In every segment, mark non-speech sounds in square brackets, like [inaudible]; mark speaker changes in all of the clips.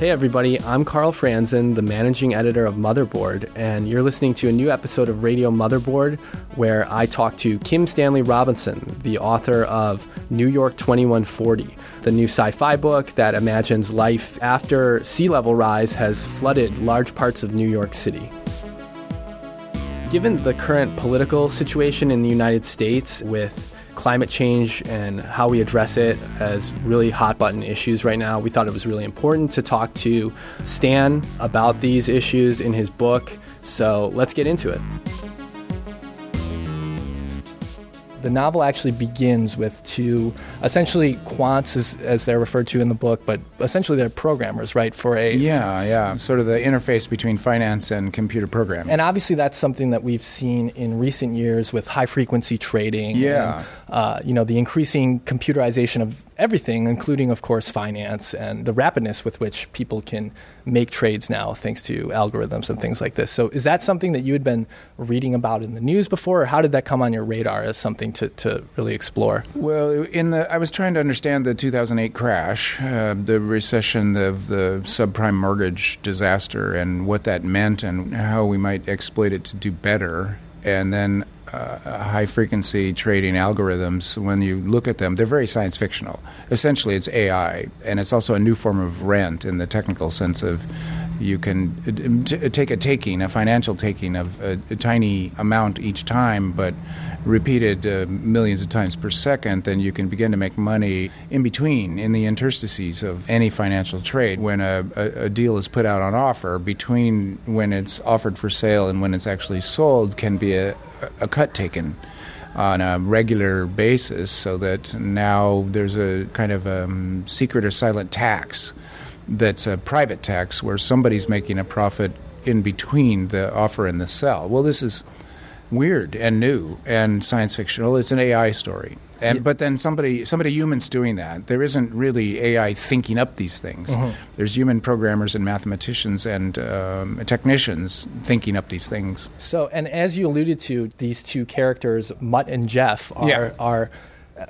Speaker 1: Hey, everybody, I'm Carl Franzen, the managing editor of Motherboard, and you're listening to a new episode of Radio Motherboard where I talk to Kim Stanley Robinson, the author of New York 2140, the new sci fi book that imagines life after sea level rise has flooded large parts of New York City. Given the current political situation in the United States with climate change and how we address it as really hot button issues right now. We thought it was really important to talk to Stan about these issues in his book. So let's get into it the novel actually begins with two essentially quants as, as, they're referred to in the book but essentially they're programmers right for a
Speaker 2: yeah yeah. Sort of the interface between finance and computer programming.
Speaker 1: And obviously that's something that we've seen in recent years with high frequency trading
Speaker 2: yeah.
Speaker 1: and, uh, you know the increasing computerization of everything including of course finance and the rapidness with which people can make trades now thanks to algorithms and things like this. So is that something that you had been reading about in the news before or how did that come on your radar as something something to, to really explore?
Speaker 2: Well, in the I was trying to understand the 2008 crash, uh, the recession of the subprime mortgage disaster, and what that meant, and how we might exploit it to do better. And then uh, high frequency trading algorithms, when you look at them, they're very science fictional. Essentially, it's AI, and it's also a new form of rent in the technical sense of you can t- take a taking, a financial taking of a, a, tiny amount each time, but repeated uh, millions of times per second, then you can begin to make money in between, in the interstices of any financial trade. When a, a, a deal is put out on offer, between when it's offered for sale and when it's actually sold, can be a, a cut taken on a regular basis so that now there's a kind of um, secret or silent tax that's a private tax where somebody's making a profit in between the offer and the sell. Well, this is weird and new and science fictional. It's an AI story. And yeah. but then somebody somebody humans doing that. There isn't really AI thinking up these things. Mm-hmm. There's human programmers and mathematicians and um, technicians thinking up these things.
Speaker 1: So, and as you alluded to, these two characters, Mutt and Jeff, are yeah. are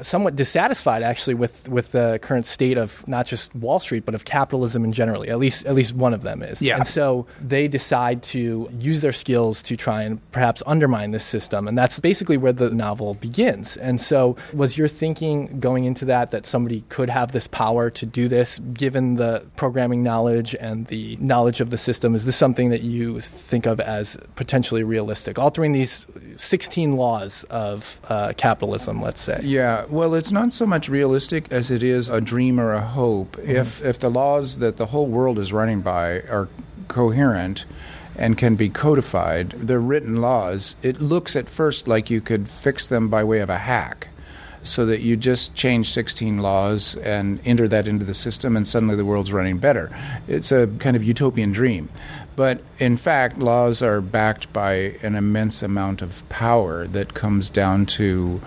Speaker 1: somewhat dissatisfied actually with with the current state of not just Wall Street but of capitalism in generally. At least at least one of them is.
Speaker 2: Yeah.
Speaker 1: And so they decide to use their skills to try and perhaps undermine this system, and that's basically where the novel begins. And so, was your thinking going into that that somebody could have this power to do this, given the programming knowledge and the knowledge of the system? Is this something that you think of as potentially realistic, altering these 16 laws of uh, capitalism, let's say?
Speaker 2: Yeah well, it's not so much realistic as it is a dream or a hope. Mm-hmm. If if the laws that the whole world is running by are coherent and can be codified, they're written laws. It looks at first like you could fix them by way of a hack so that you just change 16 laws and enter that into the system, and suddenly the world's running better. It's a kind of utopian dream. But in fact, laws are backed by an immense amount of power that comes down to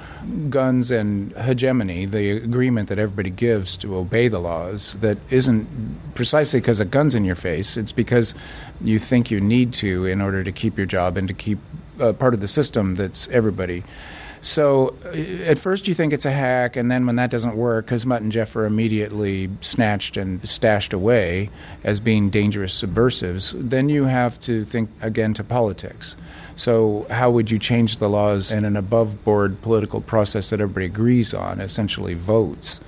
Speaker 2: guns and hegemony, the agreement that everybody gives to obey the laws, that isn't precisely because a gun's in your face, it's because you think you need to in order to keep your job and to keep uh, part of the system that's everybody. So uh, at first you think it's a hack, and then when that doesn't work, because Mutt and Jeff are immediately snatched and stashed away as being dangerous subversives, then you have to think again to politics. So, how would you change the laws in an above board political process that everybody agrees on, essentially votes?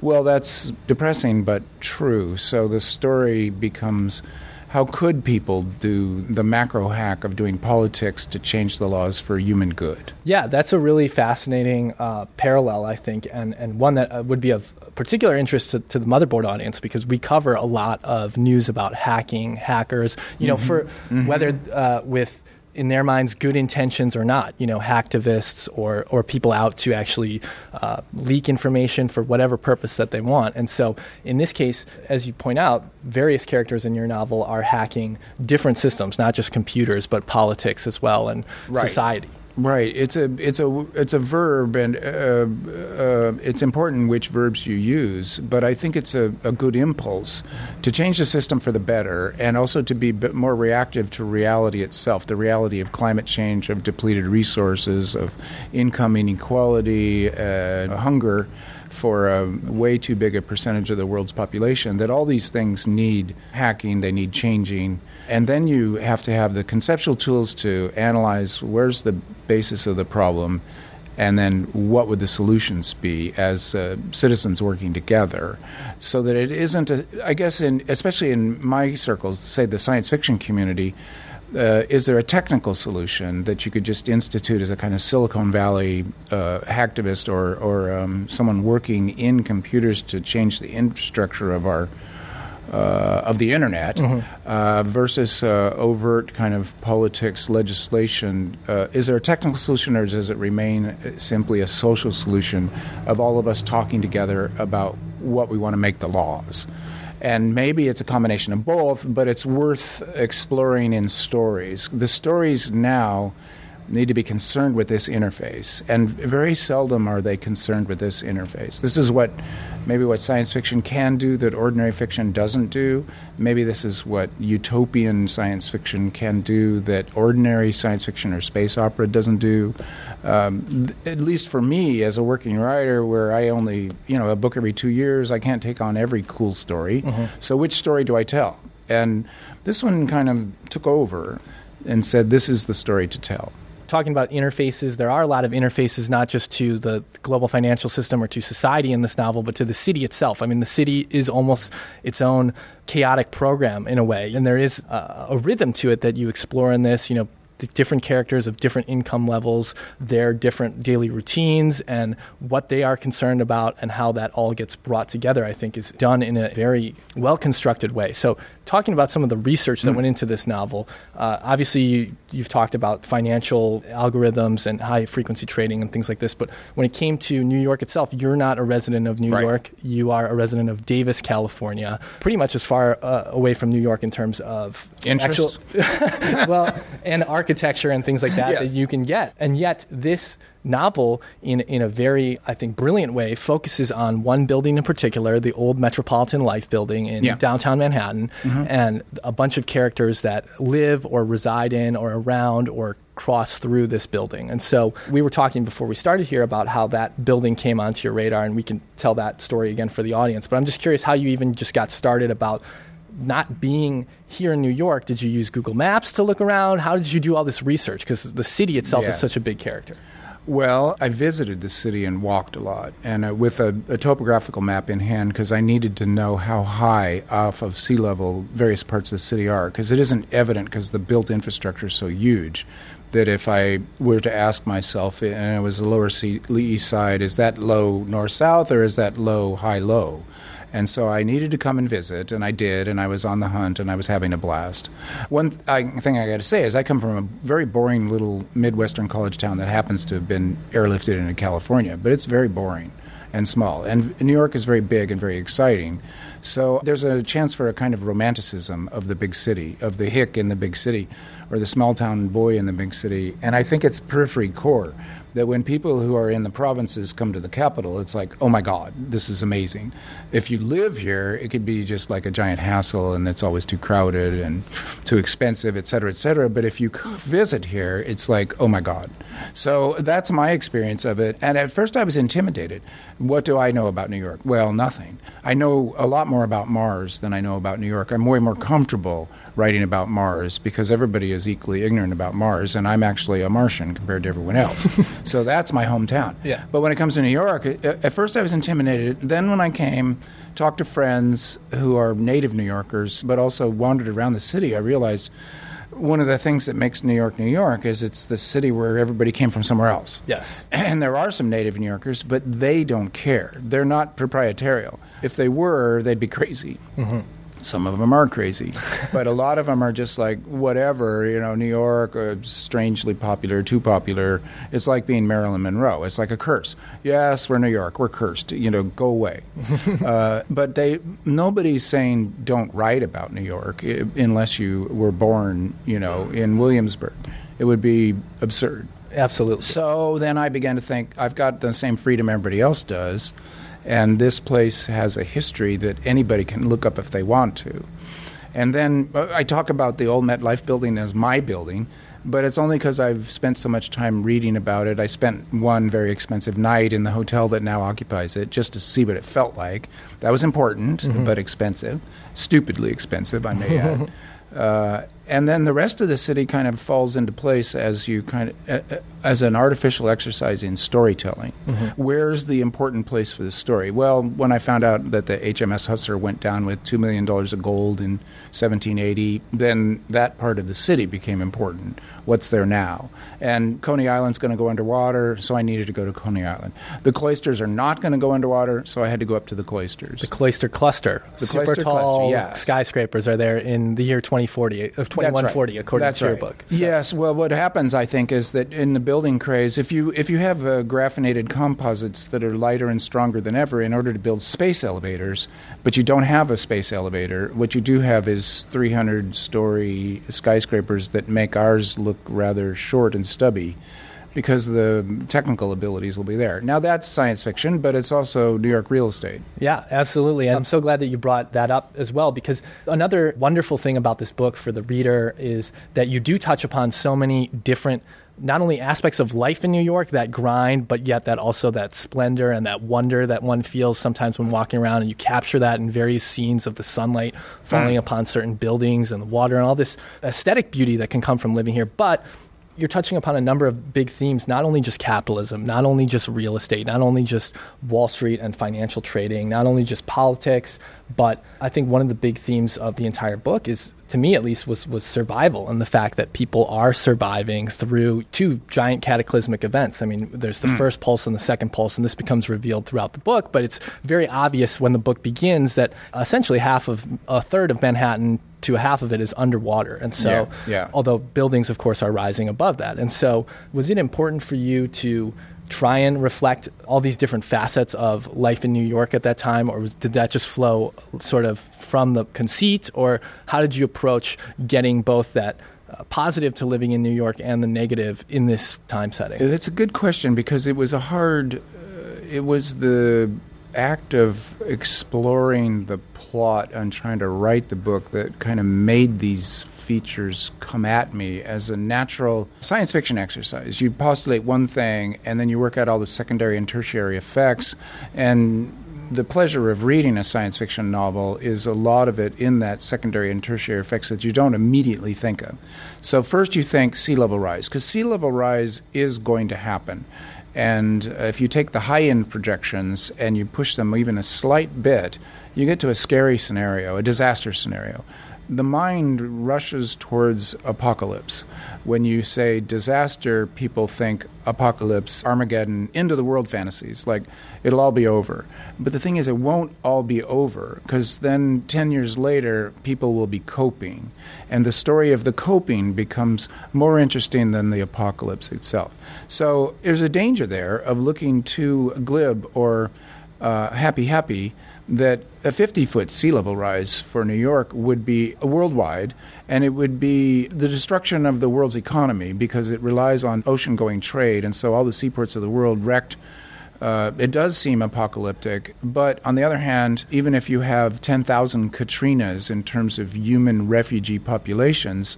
Speaker 2: Well, that's depressing but true. So the story becomes how could people do the macro hack of doing politics to change the laws for human good?
Speaker 1: Yeah, that's a really fascinating uh, parallel, I think, and, and one that uh, would be of particular interest to, to, the motherboard audience because we cover a lot of news about hacking, hackers, you know, mm-hmm. for mm-hmm. whether uh, with in their minds good intentions or not. You know hacktivists or or people out to actually uh, leak information for whatever purpose that they want. And so in this case as you point out various characters in your novel are hacking different systems not just computers but politics as well and right. society
Speaker 2: Right. It's a it's a it's a verb, and uh, uh, it's important which verbs you use. But I think it's a, a, good impulse to change the system for the better, and also to be more reactive to reality itself, the reality of climate change, of depleted resources, of income inequality, uh, hunger for a way too big a percentage of the world's population, that all these things need hacking, they need changing. And then you have to have the conceptual tools to analyze where's the basis of the problem and then what would the solutions be as uh, citizens working together. So that it isn't a, I guess in especially in my circles say the science fiction community uh, is there a technical solution that you could just institute as a kind of Silicon Valley uh, hacktivist or, or um, someone working in computers to change the infrastructure of our uh, of the internet mm-hmm. uh, versus uh, overt kind of politics legislation. Uh, is there a technical solution, or does it remain simply a social solution of all of us talking together about what we want to make the laws? And maybe it's a combination of both, but it's worth exploring in stories. The stories now need to be concerned with this interface, and very seldom are they concerned with this interface. This is what maybe what science fiction can do that ordinary fiction doesn't do. Maybe this is what utopian science fiction can do that ordinary science fiction or space opera doesn't do. Um, at least for me, as a working writer, where I only you know a book every two years, I can't take on every cool story. Mm-hmm. So which story do I tell? And this one kind of took over and said, "This is the story to tell."
Speaker 1: Talking about interfaces, there are a lot of interfaces not just to the global financial system or to society in this novel, but to the city itself. I mean, the city is almost its own chaotic program in a way, and there is a, a rhythm to it that you explore in this. You know, the different characters of different income levels, their different daily routines, and what they are concerned about, and how that all gets brought together, I think is done in a very well constructed way. So, talking about some of the research that mm. went into this novel, uh, obviously, you, you've talked about financial algorithms and high frequency trading and things like this, but when it came to New York itself, you're not a resident of New
Speaker 2: right.
Speaker 1: York. You are a resident of Davis, California, pretty much as far uh, away from New York in terms of
Speaker 2: interest.
Speaker 1: Actual, [laughs] well, and architecture architecture and things like that
Speaker 2: yes.
Speaker 1: that you can get. And yet, this novel, in, in a very, I think, brilliant way, focuses on one building in particular, the old Metropolitan Life building in
Speaker 2: yeah.
Speaker 1: downtown Manhattan, mm-hmm. and a bunch of characters that live or reside in or around or cross through this building. And so we were talking before we started here about how that building came onto your radar, and we can tell that story again for the audience. But I'm just curious how you even just got started about not being here in New York, did you use Google Maps to look around? How did you do all this research? Because the city itself
Speaker 2: yeah.
Speaker 1: is such a big character.
Speaker 2: Well, I visited the city and walked a lot, and uh, with a, a, topographical map in hand because I needed to know how high off of sea level various parts of the city are, because it isn't evident because the built infrastructure is so huge that if I were to ask myself, and it was the lower east side, is that low north south or is that low high low? And so I needed to come and visit, and I did, and I was on the hunt, and I was having a blast. One th- I, thing I got to say is I come from a very boring little Midwestern college town that happens to have been airlifted into California, but it's very boring and small. And New York is very big and very exciting. So there's a chance for a kind of romanticism of the big city, of the hick in the big city, or the small town boy in the big city. And I think it's periphery core that when people who are in the provinces come to the capital, it's like, oh my God, this is amazing. If you live here, it could be just like a giant hassle and it's always too crowded and too expensive, et cetera, et cetera. But if you visit here, it's like, oh my God. So that's my experience of it. And at first I was intimidated. What do I know about New York? Well, nothing. I know a lot more about Mars than I know about New York. I'm way more comfortable writing about Mars because everybody is equally ignorant about Mars, and I'm actually a Martian compared to everyone else. [laughs] so that's my hometown.
Speaker 1: Yeah.
Speaker 2: But when it comes to New York, at first I was intimidated. Then when I came, talked to friends who are native New Yorkers, but also wandered around the city, I realized one of the things that makes New York New York is it's the city where everybody came from somewhere else.
Speaker 1: Yes. [clears throat]
Speaker 2: And there are some native New Yorkers, but they don't care. They're not proprietarial. If they were, they'd be crazy. Mm-hmm. Some of them are crazy, [laughs] but a lot of them are just like whatever. You know, New York, uh, strangely popular, too popular. It's like being Marilyn Monroe. It's like a curse. Yes, we're New York. We're cursed. You know, go away. [laughs] uh, but they nobody's saying don't write about New York unless you were born, you know, in Williamsburg. It would be absurd.
Speaker 1: Absolutely.
Speaker 2: So then I began to think I've got the same freedom everybody else does and this place has a history that anybody can look up if they want to. And then uh, I talk about the old MetLife building as my building, but it's only because I've spent so much time reading about it. I spent one very expensive night in the hotel that now occupies it just to see what it felt like. That was important, mm-hmm. but expensive, stupidly expensive, I may add. [laughs] Uh, and then the rest of the city kind of falls into place as you kind of uh, as an artificial exercise in storytelling. Mm-hmm. Where's the important place for the story? Well, when I found out that the HMS Hussar went down with two million dollars of gold in 1780, then that part of the city became important. What's there now? And Coney Island's going to go underwater, so I needed to go to Coney Island. The cloisters are not going to go underwater, so I had to go up to the cloisters.
Speaker 1: The cloister cluster,
Speaker 2: the
Speaker 1: super
Speaker 2: cloister
Speaker 1: tall
Speaker 2: cluster, yes.
Speaker 1: skyscrapers are there in the year 2040 of 2140,
Speaker 2: right.
Speaker 1: according
Speaker 2: That's
Speaker 1: to your
Speaker 2: right.
Speaker 1: book.
Speaker 2: So. Yes. Well, what happens, I think, is that in the building craze, if you if you have uh, graphenated composites that are lighter and stronger than ever, in order to build space elevators, but you don't have a space elevator, what you do have is 300 story skyscrapers that make ours look rather short and stubby because the technical abilities will be there. Now that's science fiction, but it's also New York real estate.
Speaker 1: Yeah, absolutely. And I'm so glad that you brought that up as well because another wonderful thing about this book for the reader is that you do touch upon so many different not only aspects of life in New York, that grind, but yet that also that splendor and that wonder that one feels sometimes when walking around, and you capture that in various scenes of the sunlight falling mm. upon certain buildings and the water and all this aesthetic beauty that can come from living here. But you're touching upon a number of big themes, not only just capitalism, not only just real estate, not only just Wall Street and financial trading, not only just politics, but I think one of the big themes of the entire book is, to me at least, was, was survival and the fact that people are surviving through two giant cataclysmic events. I mean, there's the mm. first pulse and the second pulse, and this becomes revealed throughout the book, but it's very obvious when the book begins that essentially half of a third of Manhattan to a half of it is underwater. And so,
Speaker 2: yeah, yeah.
Speaker 1: although buildings, of course, are rising above that. And so, was it important for you to try and reflect all these different facets of life in New York at that time, or was, did that just flow sort of from the conceit, or how did you approach getting both that? Uh, positive to living in New York and the negative in this time setting?
Speaker 2: That's a good question because it was a hard. Uh, it was the act of exploring the plot and trying to write the book that kind of made these features come at me as a natural science fiction exercise. You postulate one thing and then you work out all the secondary and tertiary effects and the pleasure of reading a science fiction novel is a lot of it in that secondary and tertiary effects that you don't immediately think of. So, first you think sea level rise, because sea level rise is going to happen. And if you take the high end projections and you push them even a slight bit, you get to a scary scenario, a disaster scenario. The mind rushes towards apocalypse. When you say disaster, people think apocalypse, Armageddon, end of the world fantasies, like it'll all be over. But the thing is, it won't all be over because then 10 years later, people will be coping. And the story of the coping becomes more interesting than the apocalypse itself. So there's a danger there of looking too glib or uh, happy, happy that a 50 foot sea level rise for New York would be worldwide, and it would be the destruction of the world's economy because it relies on ocean going trade, and so all the seaports of the world wrecked. Uh, it does seem apocalyptic, but on the other hand, even if you have 10,000 Katrinas in terms of human refugee populations,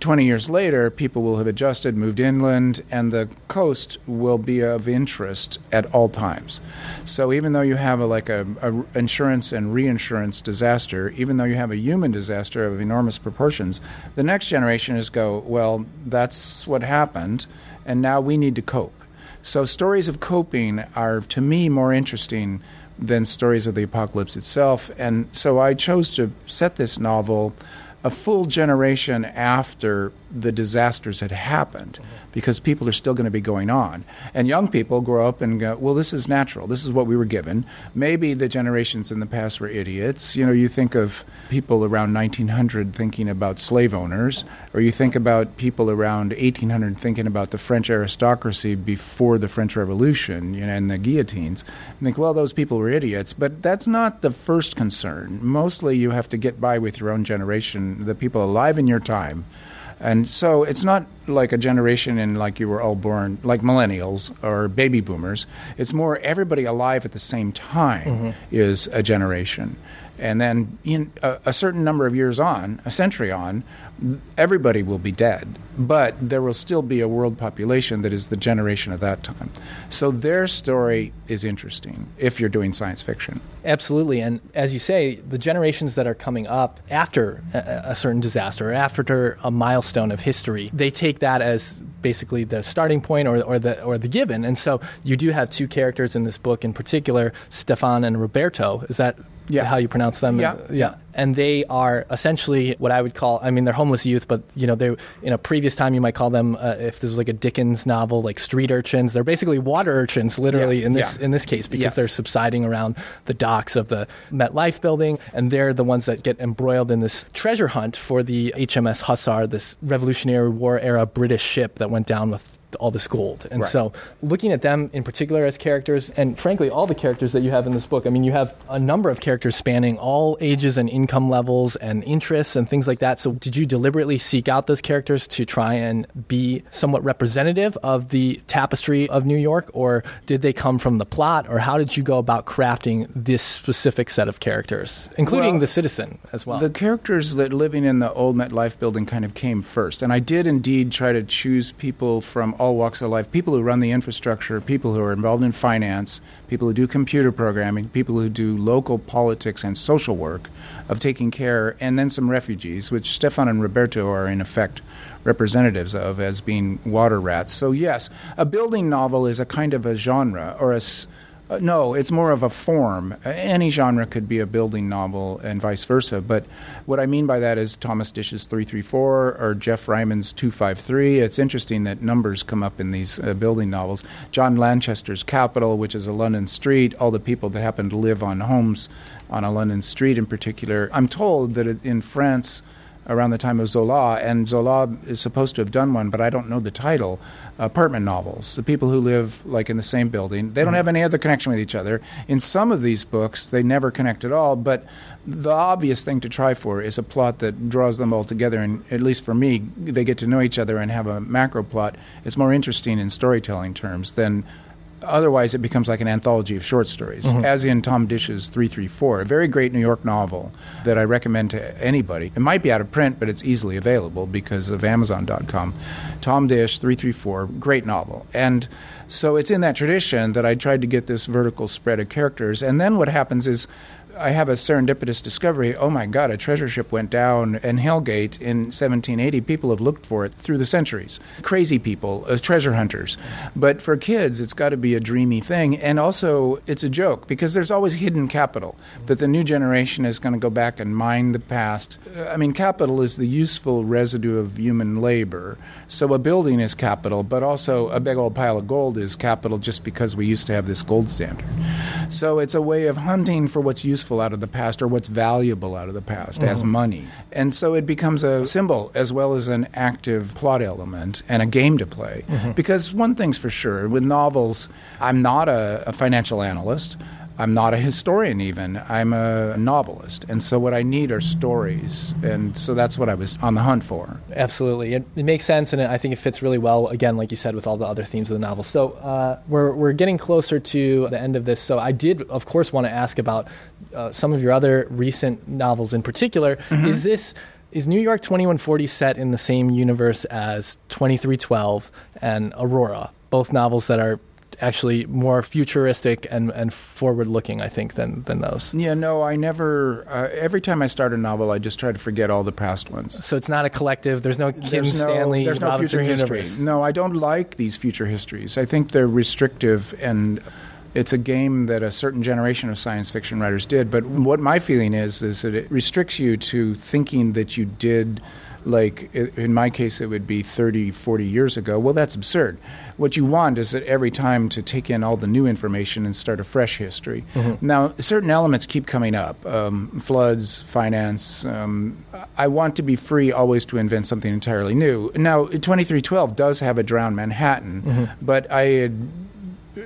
Speaker 2: 20 years later, people will have adjusted, moved inland, and the coast will be of interest at all times. So even though you have a, like a, a, insurance and reinsurance disaster, even though you have a human disaster of enormous proportions, the next generation is go, well, that's what happened, and now we need to cope. So stories of coping are, to me, more interesting than stories of the apocalypse itself. And so I chose to set this novel a full generation after the disasters had happened because people are still going to be going on. And young people grow up and go, well, this is natural. This is what we were given. Maybe the generations in the past were idiots. You know, you think of people around 1900 thinking about slave owners, or you think about people around 1800 thinking about the French aristocracy before the French Revolution you know, and the guillotines. And think, well, those people were idiots. But that's not the first concern. Mostly you have to get by with your own generation, the people alive in your time and so it's not like a generation in like you were all born like millennials or baby boomers. It's more everybody alive at the same time mm-hmm. is a generation. And then in a, a certain number of years on, a century on, everybody will be dead, but there will still be a world population that is the generation of that time. So their story is interesting if you're doing science fiction.
Speaker 1: Absolutely. And as you say, the generations that are coming up after a, a certain disaster after a milestone of history, they take that as basically the starting point or, or the or the given. And so you do have two characters in this book in particular, Stefan and Roberto. Is that yeah. how you pronounce them?
Speaker 2: Yeah.
Speaker 1: yeah and they are essentially what I would call I mean they're homeless youth but you know they in a previous time you might call them uh, if this was like a Dickens novel like street urchins they're basically water urchins literally
Speaker 2: yeah,
Speaker 1: in this
Speaker 2: yeah.
Speaker 1: in this case because
Speaker 2: yes.
Speaker 1: they're subsiding around the docks of the MetLife building and they're the ones that get embroiled in this treasure hunt for the HMS Hussar this Revolutionary War era British ship that went down with all this gold. And
Speaker 2: right.
Speaker 1: so, looking at them in particular as characters, and frankly, all the characters that you have in this book, I mean, you have a number of characters spanning all ages and income levels and interests and things like that. So, did you deliberately seek out those characters to try and be somewhat representative of the tapestry of New York, or did they come from the plot, or how did you go about crafting this specific set of characters, including
Speaker 2: well,
Speaker 1: the citizen as well?
Speaker 2: The characters that living in the old MetLife building kind of came first, and I did indeed try to choose people from all walks of life people who run the infrastructure, people who are involved in finance, people who do computer programming, people who do local politics and social work of taking care, and then some refugees, which Stefan and Roberto are in effect representatives of as being water rats. So, yes, a building novel is a kind of a genre or a uh, no, it's more of a form. Any genre could be a building novel and vice versa. But what I mean by that is Thomas Disch's 334 or Geoff Ryman's 253. It's interesting that numbers come up in these uh, building novels. John Lanchester's Capital, which is a London street, all the people that happen to live on homes on a London street in particular. I'm told that in France, around the time of Zola, and Zola is supposed to have done one, but I don't know the title. Apartment novels. The people who live like in the same building, they don't mm-hmm. have any other connection with each other. In some of these books, they never connect at all. But the obvious thing to try for is a plot that draws them all together, and at least for me, they get to know each other and have a macro plot. It's more interesting in storytelling terms than Otherwise, it becomes like an anthology of short stories, mm-hmm. as in Tom Disch's 334, a very great New York novel that I recommend to anybody. It might be out of print, but it's easily available because of Amazon.com. Tom Dish, 334, great novel. And so it's in that tradition that I tried to get this vertical spread of characters. And then what happens is I have a serendipitous discovery. Oh my God, a treasure ship went down in Hellgate in 1780. People have looked for it through the centuries. Crazy people as treasure hunters. But for kids, it's got to be a dreamy thing. And also, it's a joke because there's always hidden capital that the new generation is going to go back and mine the past. Uh, I mean, capital is the useful residue of human labor. So a building is capital, but also a big old pile of gold is capital just because we used to have this gold standard. So it's a way of hunting for what's useful useful out of the past or what's valuable out of the past mm-hmm. as money. And so it becomes a symbol as well as an active plot element and a game to play. Mm-hmm. Because one thing's for sure with novels, I'm not a, a financial analyst. I'm not a historian, even. I'm a novelist. And so, what I need are stories. And so, that's what I was on the hunt for.
Speaker 1: Absolutely. It, it makes sense. And I think it fits really well, again, like you said, with all the other themes of the novel. So, uh, we're, we're getting closer to the end of this. So, I did, of course, want to ask about uh, some of your other recent novels in particular. Mm-hmm. Is this is New York 2140 set in the same universe as 2312 and Aurora, both novels that are actually more futuristic and, and forward looking, I think, than, than those.
Speaker 2: Yeah, no, I never. Uh, every time I start a novel, I just try to forget all the past ones.
Speaker 1: So it's not a collective. There's no Kim
Speaker 2: there's
Speaker 1: Stanley.
Speaker 2: No, there's no
Speaker 1: Robinson
Speaker 2: future
Speaker 1: history.
Speaker 2: Universe. No, I don't like these future histories. I think they're restrictive and. It's a game that a certain generation of science fiction writers did, but what my feeling is is that it restricts you to thinking that you did like in my case it would be 30 40 years ago well that's absurd what you want is that every time to take in all the new information and start a fresh history mm-hmm. now certain elements keep coming up um, floods finance um, i want to be free always to invent something entirely new now 2312 does have a drowned manhattan mm-hmm. but i had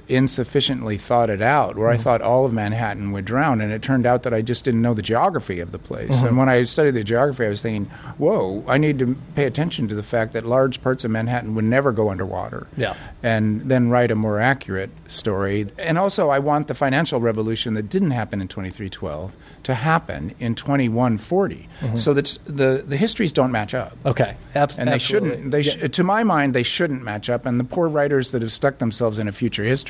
Speaker 2: insufficiently thought it out, where I
Speaker 1: Mm-hmm.
Speaker 2: thought all of Manhattan would drown, and it turned out that I just didn't know the geography of the place.
Speaker 1: Mm-hmm.
Speaker 2: And when I studied the geography, I was thinking, whoa, I need to pay attention to the fact that large parts of Manhattan would never go underwater.
Speaker 1: Yeah.
Speaker 2: And then write a more accurate story. And also, I want the financial revolution that didn't happen in 2312 to happen in 2140,
Speaker 1: Mm-hmm.
Speaker 2: so that the, the histories don't match up.
Speaker 1: Okay. Abs-
Speaker 2: And they shouldn't. They
Speaker 1: Yeah.
Speaker 2: to my mind, they shouldn't match up. And the poor writers that have stuck themselves in a future history,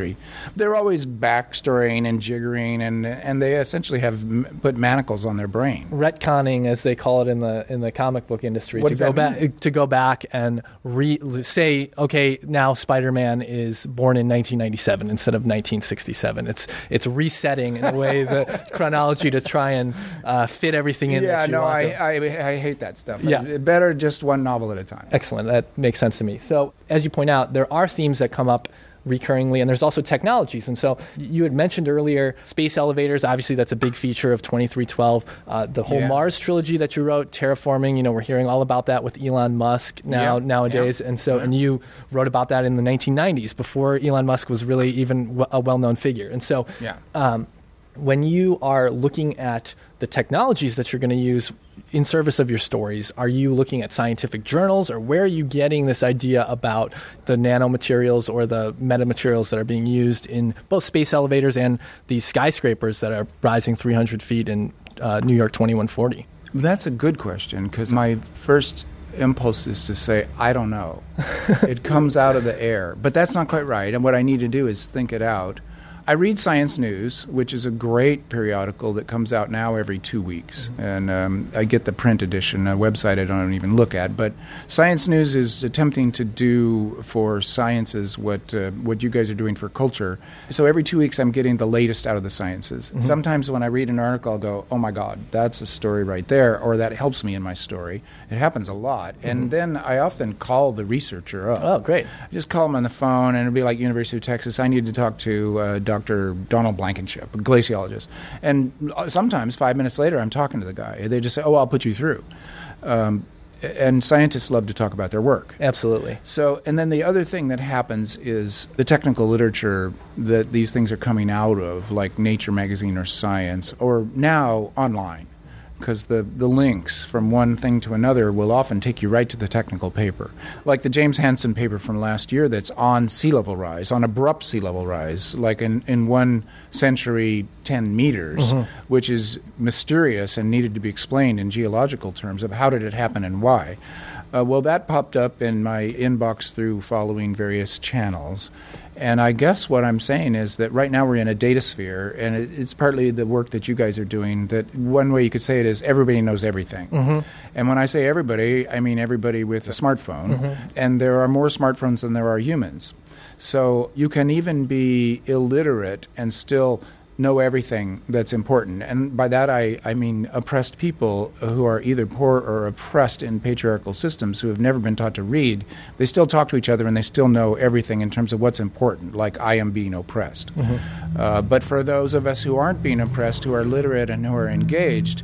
Speaker 2: they're always backstorying and jiggering, and and they essentially have m- put manacles on their brain.
Speaker 1: retconning, as they call it in the in the comic book industry,
Speaker 2: What
Speaker 1: to go back to go back and re- say, okay, now Spider-Man is born in 1997 instead of 1967. It's it's resetting in a way [laughs] the chronology to try and uh, fit everything in.
Speaker 2: Yeah,
Speaker 1: that you
Speaker 2: no, I. I I hate that stuff.
Speaker 1: Yeah.
Speaker 2: better just one novel at a time.
Speaker 1: Excellent. That makes sense to me. So, as you point out, there are themes that come up recurringly, and there's also technologies. And so, you had mentioned earlier space elevators. Obviously, that's a big feature of 2312. Uh, the whole
Speaker 2: Yeah.
Speaker 1: Mars trilogy that you wrote, terraforming. You know, we're hearing all about that with Elon Musk now
Speaker 2: Yeah,
Speaker 1: nowadays.
Speaker 2: yeah.
Speaker 1: And so, and you wrote about that in the 1990s before Elon Musk was really even w- a well-known figure. And so,
Speaker 2: Yeah.
Speaker 1: um, when you are looking at the technologies that you're going to use in service of your stories, are you looking at scientific journals or where are you getting this idea about the nanomaterials or the metamaterials that are being used in both space elevators and these skyscrapers that are rising 300 feet in uh, New York 2140?
Speaker 2: That's a good question because my first impulse is to say I don't know. [laughs] it comes out of the air, but that's not quite right. And what I need to do is think it out. I read Science News, which is a great periodical that comes out now every two weeks, and um, I get the print edition, a website I don't even look at. But Science News is attempting to do for sciences what uh, what you guys are doing for culture. So every two weeks, I'm getting the latest out of the sciences. Sometimes when I read an article, I'll go, "Oh my God, that's a story right there," or that helps me in my story. It happens a lot, and then I often call the researcher up.
Speaker 1: Oh, great.
Speaker 2: I just call them on the phone, and it'll be like University of Texas. I need to talk to uh, Dr. Donald Blankenship, a glaciologist. And sometimes five minutes later, I'm talking to the guy. They just say, "Oh, I'll put you through." Um, and scientists love to talk about their work.
Speaker 1: Absolutely.
Speaker 2: So, and then the other thing that happens is the technical literature that these things are coming out of, like Nature magazine or Science, or now online, because the, the links from one thing to another will often take you right to the technical paper. Like the James Hansen paper from last year that's on sea level rise, on abrupt sea level rise, like in, in one century, 10 meters, which is mysterious and needed to be explained in geological terms of how did it happen and why. Uh, well, that popped up in my inbox through following various channels. And I guess what I'm saying is that right now we're in a data sphere, and it, it's partly the work that you guys are doing. That one way you could say it is everybody knows everything. Mm-hmm. And when I say everybody, I mean everybody with a smartphone. Mm-hmm. And there are more smartphones than there are humans. So you can even be illiterate and still know everything that's important. And by that, I, I mean oppressed people who are either poor or oppressed in patriarchal systems who have never been taught to read. They still talk to each other and they still know everything in terms of what's important, like I am being oppressed. Uh, but for those of us who aren't being oppressed, who are literate and who are engaged,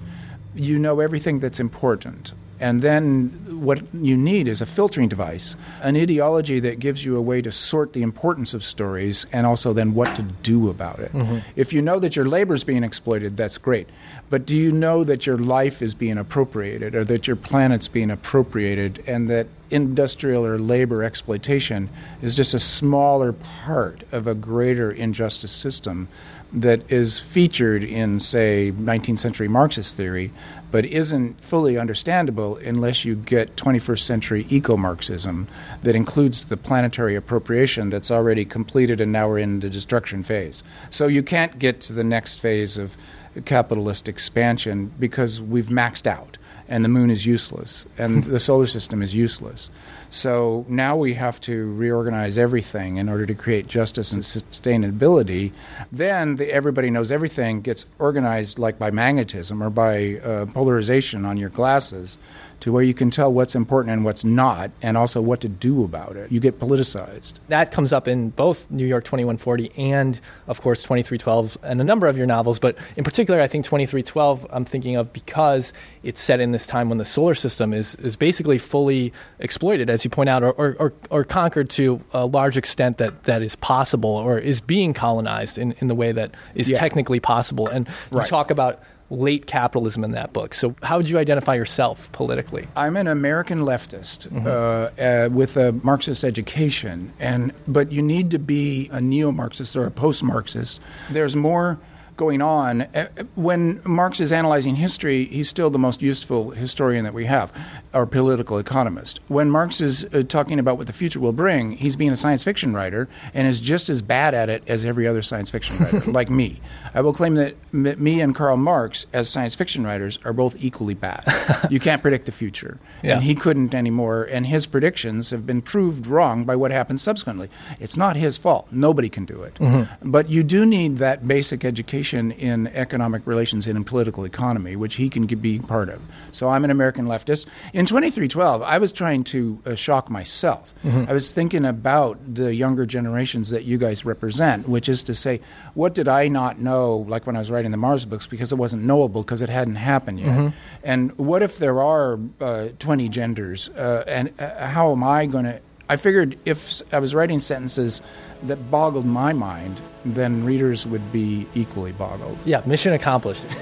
Speaker 2: you know everything that's important. And then what you need is a filtering device, an ideology that gives you a way to sort the importance of stories and also then what to do about it. Mm-hmm. If you know that your labor is being exploited, that's great. But do you know that your life is being appropriated or that your planet's being appropriated and that industrial or labor exploitation is just a smaller part of a greater injustice system that is featured in, say, 19th century Marxist theory, but isn't fully understandable unless you get 21st century eco Marxism that includes the planetary appropriation that's already completed and now we're in the destruction phase. So you can't get to the next phase of capitalist expansion because we've maxed out and the moon is useless and [laughs] the solar system is useless. So now we have to reorganize everything in order to create justice and sustainability. Then the everybody knows everything gets organized like by magnetism or by uh, polarization on your glasses to where you can tell what's important and what's not and also what to do about it. You get politicized.
Speaker 1: that comes up in both New York 2140 and, of course, 2312 and a number of your novels. But in particular, I think 2312 I'm thinking of because it's set in this time when the solar system is, is basically fully exploited, as you point out, or, or, or, conquered to a large extent that, that is possible or is being colonized in, in the way that is yeah. technically possible. And you talk about late capitalism in that book. So, how would you identify yourself politically?
Speaker 2: I'm an American leftist mm-hmm. uh, uh, with a Marxist education, and but you need to be a neo-Marxist or a post-Marxist. There's more going on. Uh, when Marx is analyzing history, he's still the most useful historian that we have, or political economist. When Marx is uh, talking about what the future will bring, he's being a science fiction writer and is just as bad at it as every other science fiction writer, [laughs] like me. I will claim that me and Karl Marx, as science fiction writers, are both equally bad. [laughs] you can't predict the future, yeah. and he couldn't anymore. And his predictions have been proved wrong by what happened subsequently. It's not his fault. Nobody can do it. Mm-hmm. But you do need that basic education education in economic relations and in political economy, which he can be part of. So I'm an American leftist. In 2312, I was trying to uh, shock myself. Mm-hmm. I was thinking about the younger generations that you guys represent, which is to say, what did I not know, like when I was writing the Mars books, because it wasn't knowable because it hadn't happened yet? Mm-hmm. And what if there are uh, 20 genders? Uh, and uh, how am I going to? I figured if I was writing sentences that boggled my mind, then readers would be equally boggled.
Speaker 1: Yeah, mission accomplished. [laughs]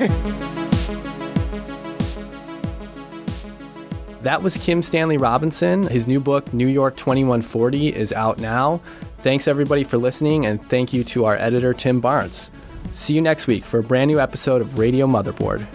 Speaker 1: that was Kim Stanley Robinson. His new book, New York 2140, is out now. Thanks everybody for listening, and thank you to our editor, Tim Barnes. See you next week for a brand new episode of Radio Motherboard.